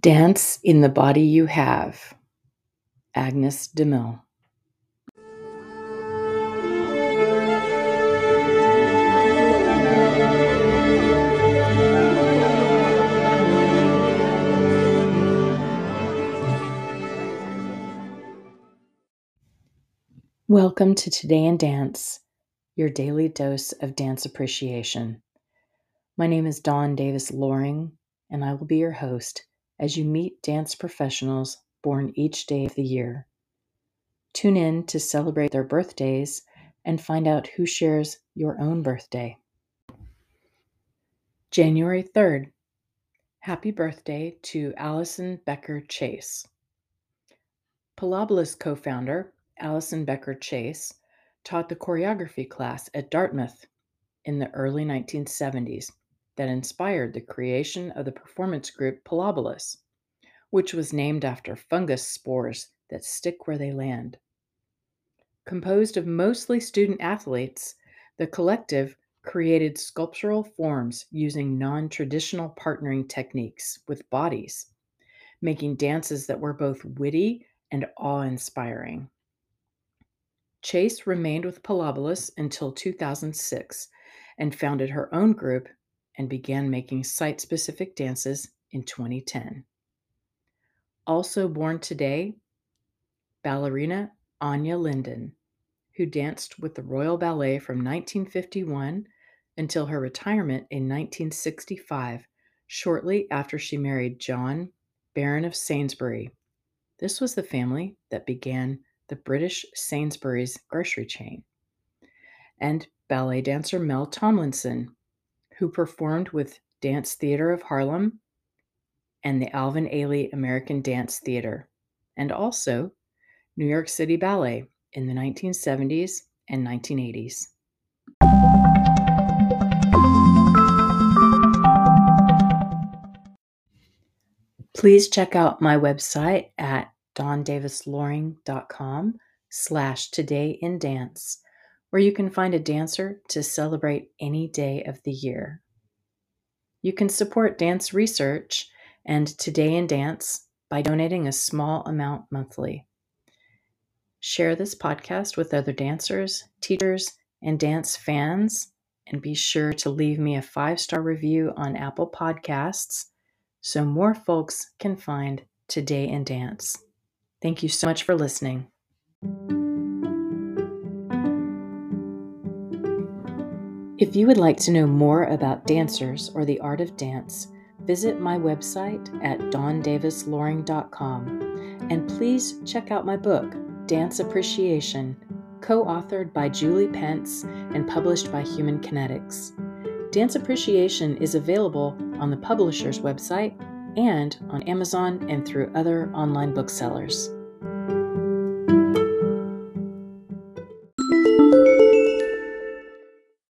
Dance in the Body You Have. Agnes DeMille. Welcome to Today in Dance, your daily dose of dance appreciation. My name is Dawn Davis Loring, and I will be your host as you meet dance professionals born each day of the year. Tune in to celebrate their birthdays and find out who shares your own birthday. January 3rd. Happy birthday to Alison Becker Chase. Pilobolus co founder Alison Becker Chase taught the choreography class at Dartmouth in the early 1970s that inspired the creation of the performance group Pilobolus, which was named after fungus spores that stick where they land. Composed of mostly student athletes, the collective created sculptural forms using non traditional partnering techniques with bodies, making dances that were both witty and awe inspiring. Chase remained with Pilobolus until 2006 and founded her own group and began making site specific dances in 2010. Also born today, ballerina Anya Linden, who danced with the Royal Ballet from 1951 until her retirement in 1965, shortly after she married John, Baron of Sainsbury. This was the family that began the British Sainsbury's grocery chain. And ballet dancer Mel Tomlinson, who performed with Dance Theater of Harlem and the Alvin Ailey American Dance Theater, and also New York City Ballet in the 1970s and 1980s. Please check out my website at dawndavisloring.com slash today in dance where you can find a dancer to celebrate any day of the year. You can support dance research and Today in Dance by donating a small amount monthly. Share this podcast with other dancers, teachers, and dance fans, and be sure to leave me a five star review on Apple Podcasts so more folks can find Today in Dance. Thank you so much for listening. If you would like to know more about dancers or the art of dance, visit my website at dawndavisloring.com and please check out my book, Dance Appreciation, co authored by Julie Pence and published by Human Kinetics. Dance Appreciation is available on the publisher's website and on Amazon and through other online booksellers.